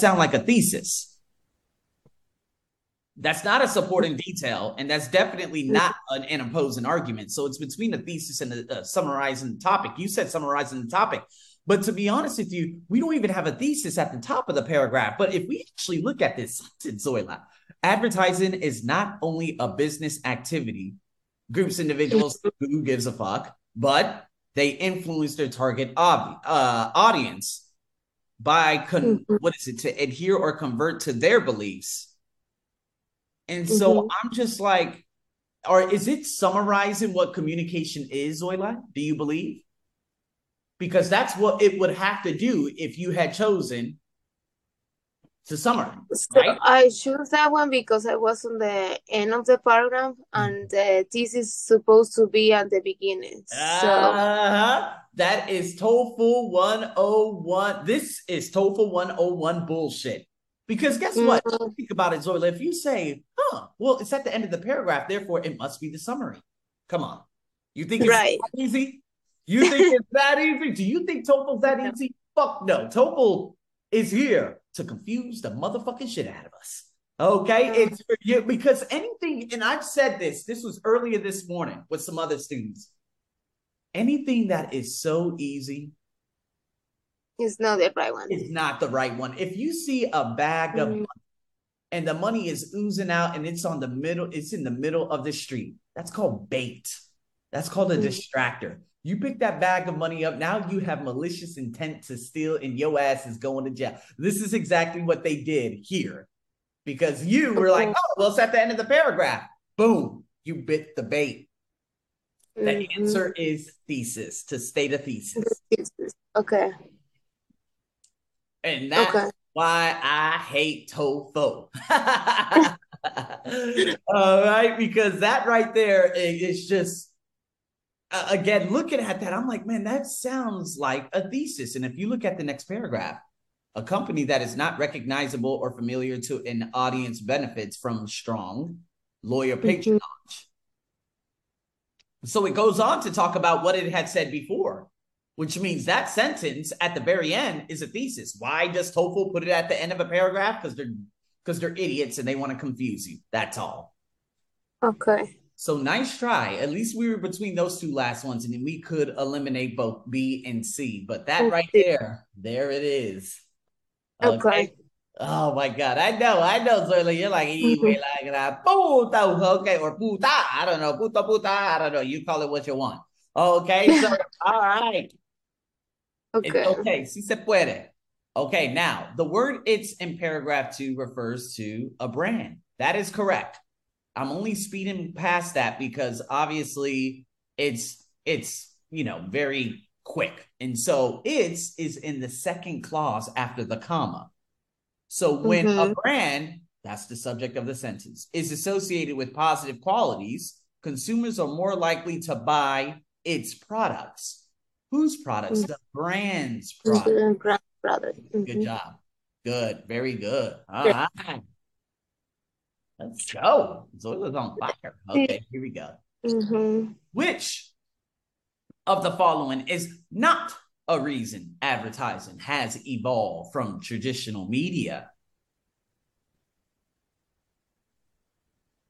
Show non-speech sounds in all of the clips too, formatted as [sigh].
sound like a thesis. That's not a supporting detail, and that's definitely not an, an opposing argument. So it's between the thesis and the uh, summarizing the topic. You said summarizing the topic, but to be honest with you, we don't even have a thesis at the top of the paragraph. But if we actually look at this sentence, Zoila, advertising is not only a business activity, groups, individuals, who gives a fuck, but they influence their target ob- uh, audience by con- mm-hmm. what is it to adhere or convert to their beliefs. And so mm-hmm. I'm just like, or is it summarizing what communication is, Zoila? Do you believe? Because that's what it would have to do if you had chosen to. So right? I chose that one because I was on the end of the paragraph mm-hmm. and uh, this is supposed to be at the beginning. So uh-huh. that is TOEFL 101. This is TOEFL 101 bullshit. Because guess what? Mm-hmm. Think about it, Zoila. If you say, huh, well, it's at the end of the paragraph, therefore it must be the summary. Come on. You think it's right. easy? You think it's that easy? Do you think TOEFL's that easy? Fuck no. TOEFL is here to confuse the motherfucking shit out of us. Okay, it's for you because anything, and I've said this. This was earlier this morning with some other students. Anything that is so easy is not the right one. It's not the right one. If you see a bag of mm. money and the money is oozing out and it's on the middle, it's in the middle of the street. That's called bait. That's called a mm. distractor. You pick that bag of money up. Now you have malicious intent to steal, and your ass is going to jail. This is exactly what they did here because you were like, oh, well, it's at the end of the paragraph. Boom, you bit the bait. The mm-hmm. answer is thesis, to state a thesis. Okay. And that's okay. why I hate TOEFL. [laughs] [laughs] All right, because that right there is just uh, again, looking at that, I'm like, man, that sounds like a thesis. And if you look at the next paragraph, a company that is not recognizable or familiar to an audience benefits from strong lawyer patronage. Mm-hmm. So it goes on to talk about what it had said before, which means that sentence at the very end is a thesis. Why does TOEFL put it at the end of a paragraph? Because they're because they're idiots and they want to confuse you. That's all. Okay. So nice try. At least we were between those two last ones, and we could eliminate both B and C. But that right there, there it is. Okay. okay. Oh my God. I know, I know, Zoila. You're like, mm-hmm. [laughs] like that. Puta, okay, or puta. I don't know. Puta, puta. I don't know. You call it what you want. Okay. So, [laughs] all right. Okay. It's okay. Si se puede. Okay. Now, the word it's in paragraph two refers to a brand. That is correct. I'm only speeding past that because obviously it's it's you know very quick. And so it's is in the second clause after the comma. So when mm-hmm. a brand, that's the subject of the sentence, is associated with positive qualities, consumers are more likely to buy its products. Whose products? Mm-hmm. The brand's products. Mm-hmm. Good job. Good. Very good. All right. Let's go. Zoila's on fire. Okay, here we go. Mm-hmm. Which of the following is not a reason advertising has evolved from traditional media?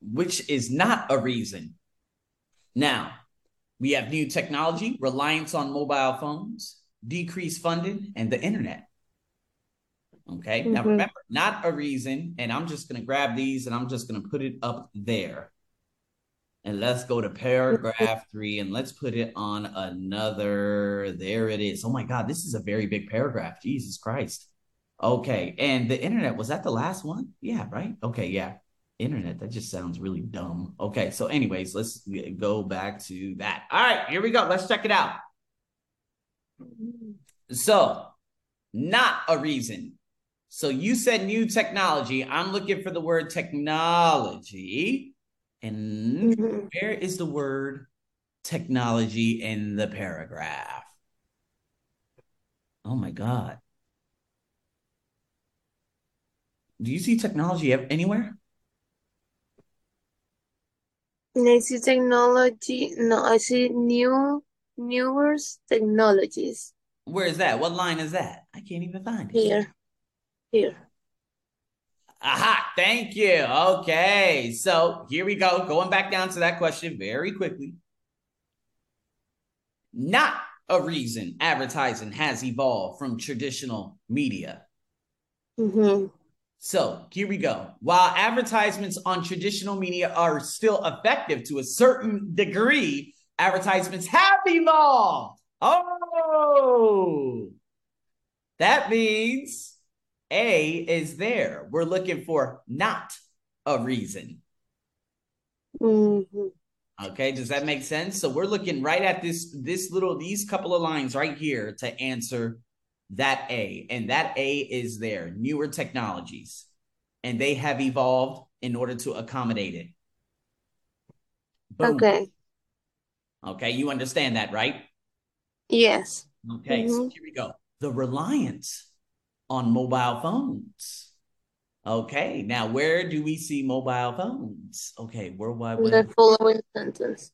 Which is not a reason. Now, we have new technology, reliance on mobile phones, decreased funding, and the internet. Okay. Mm-hmm. Now remember, not a reason. And I'm just going to grab these and I'm just going to put it up there. And let's go to paragraph three and let's put it on another. There it is. Oh my God, this is a very big paragraph. Jesus Christ. Okay. And the internet, was that the last one? Yeah, right? Okay. Yeah. Internet, that just sounds really dumb. Okay. So, anyways, let's go back to that. All right. Here we go. Let's check it out. So, not a reason so you said new technology. I'm looking for the word technology. And mm-hmm. where is the word technology in the paragraph? Oh my God. Do you see technology anywhere? I see technology. No, I see new, newer technologies. Where is that? What line is that? I can't even find it. Here. Here. Aha, thank you. Okay, so here we go. Going back down to that question very quickly. Not a reason advertising has evolved from traditional media. Mm-hmm. So here we go. While advertisements on traditional media are still effective to a certain degree, advertisements have evolved. Oh, that means A is there. We're looking for not a reason. Mm-hmm. Okay, does that make sense? So we're looking right at this this little these couple of lines right here to answer that A, and that A is there. Newer technologies, and they have evolved in order to accommodate it. Boom. Okay. Okay, you understand that, right? Yes. Okay, mm-hmm. so here we go. The reliance on mobile phones. Okay, now where do we see mobile phones? Okay, worldwide. In the following sentence.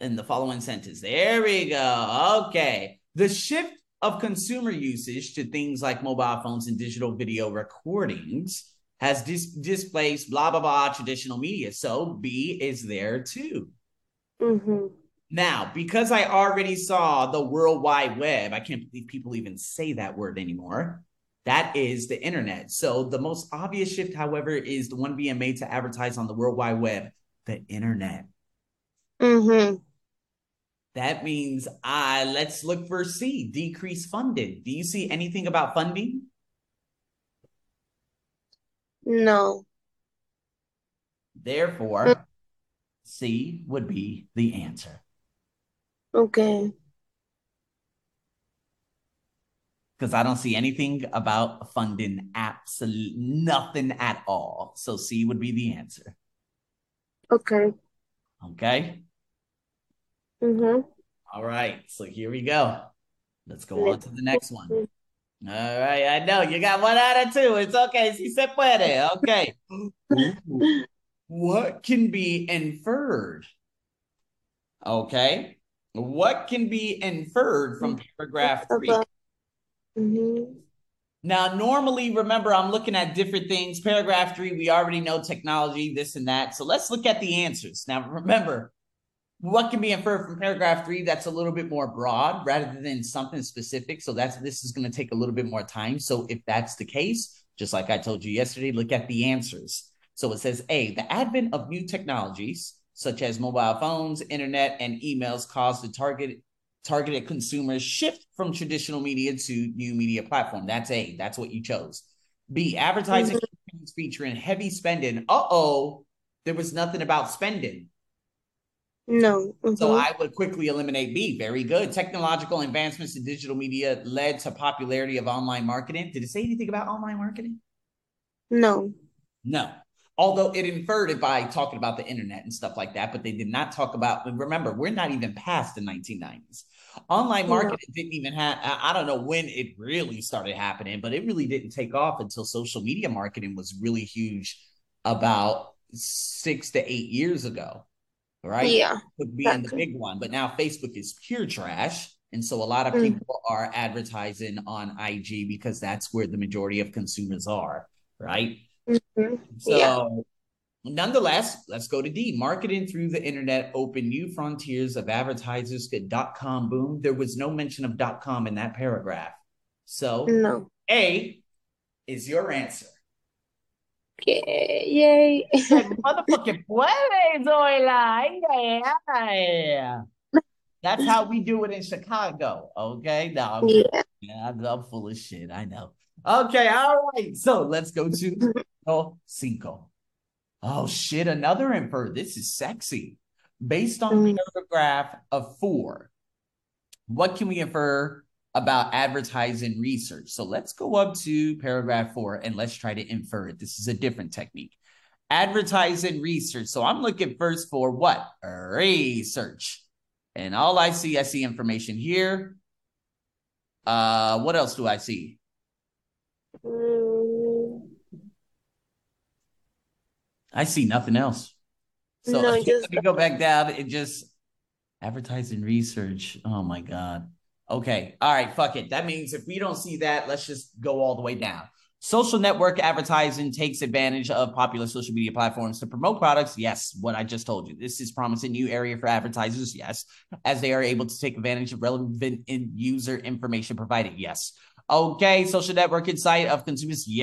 In the following sentence. There we go. Okay. The shift of consumer usage to things like mobile phones and digital video recordings has dis- displaced blah blah blah traditional media. So B is there too. Mm-hmm. Now, because I already saw the World Wide Web, I can't believe people even say that word anymore. That is the internet. So the most obvious shift, however, is the one being made to advertise on the World Wide Web, the internet. Mm-hmm. That means uh, let's look for C, decrease funded. Do you see anything about funding? No. Therefore. C would be the answer. Okay. Because I don't see anything about funding, absolutely nothing at all. So C would be the answer. Okay. Okay. Mm-hmm. All right. So here we go. Let's go on to the next one. All right. I know you got one out of two. It's okay. Si se puede. Okay. what can be inferred? Okay. What can be inferred from paragraph three? Mm-hmm. Now, normally, remember, I'm looking at different things. Paragraph three, we already know technology, this and that. So let's look at the answers. Now, remember, what can be inferred from paragraph three that's a little bit more broad rather than something specific. So that's this is going to take a little bit more time. So if that's the case, just like I told you yesterday, look at the answers. So it says A, the advent of new technologies such as mobile phones, internet, and emails caused the target targeted consumers shift from traditional media to new media platform. That's A. That's what you chose. B. Advertising mm-hmm. campaigns featuring heavy spending. Uh oh, there was nothing about spending. No. Mm-hmm. So I would quickly eliminate B. Very good. Technological advancements in digital media led to popularity of online marketing. Did it say anything about online marketing? No. No although it inferred it by talking about the internet and stuff like that, but they did not talk about. Remember, we're not even past the 1990s. Online marketing didn't even have. I don't know when it really started happening, but it really didn't take off until social media marketing was really huge about six to eight years ago, right? Yeah, being exactly. the big one. But now Facebook is pure trash. And so a lot of mm. people mm. are advertising on IG because that's where the majority of consumers are, right? Mm-hmm. So, yeah. Nonetheless, let's go to D. Marketing through the internet open new frontiers of advertisers. Dot com boom. There was no mention of dot com in that paragraph. So, no. A is your answer. Okay, yay. Motherfucking puede, Zoila. Yeah. That's how we do it in Chicago. Okay. No, I'm, yeah. yeah, I'm, I'm full of shit. I know. Okay, all right. So let's go to [laughs] cinco. Oh shit, another infer. This is sexy. Based on mm. paragraph of four, what can we infer about advertising research? So let's go up to paragraph four and let's try to infer it. This is a different technique. Advertising research. So I'm looking first for what? Research. And all I see, I see information here. Uh, what else do I see? Mm. I see nothing else. So no, [laughs] just... let me go back down and just advertising research. Oh my God. Okay. All right. Fuck it. That means if we don't see that, let's just go all the way down. Social network advertising takes advantage of popular social media platforms to promote products. Yes, what I just told you. This is promising new area for advertisers. Yes, as they are able to take advantage of relevant in user information provided. Yes. Okay, social network insight of consumers. Yes.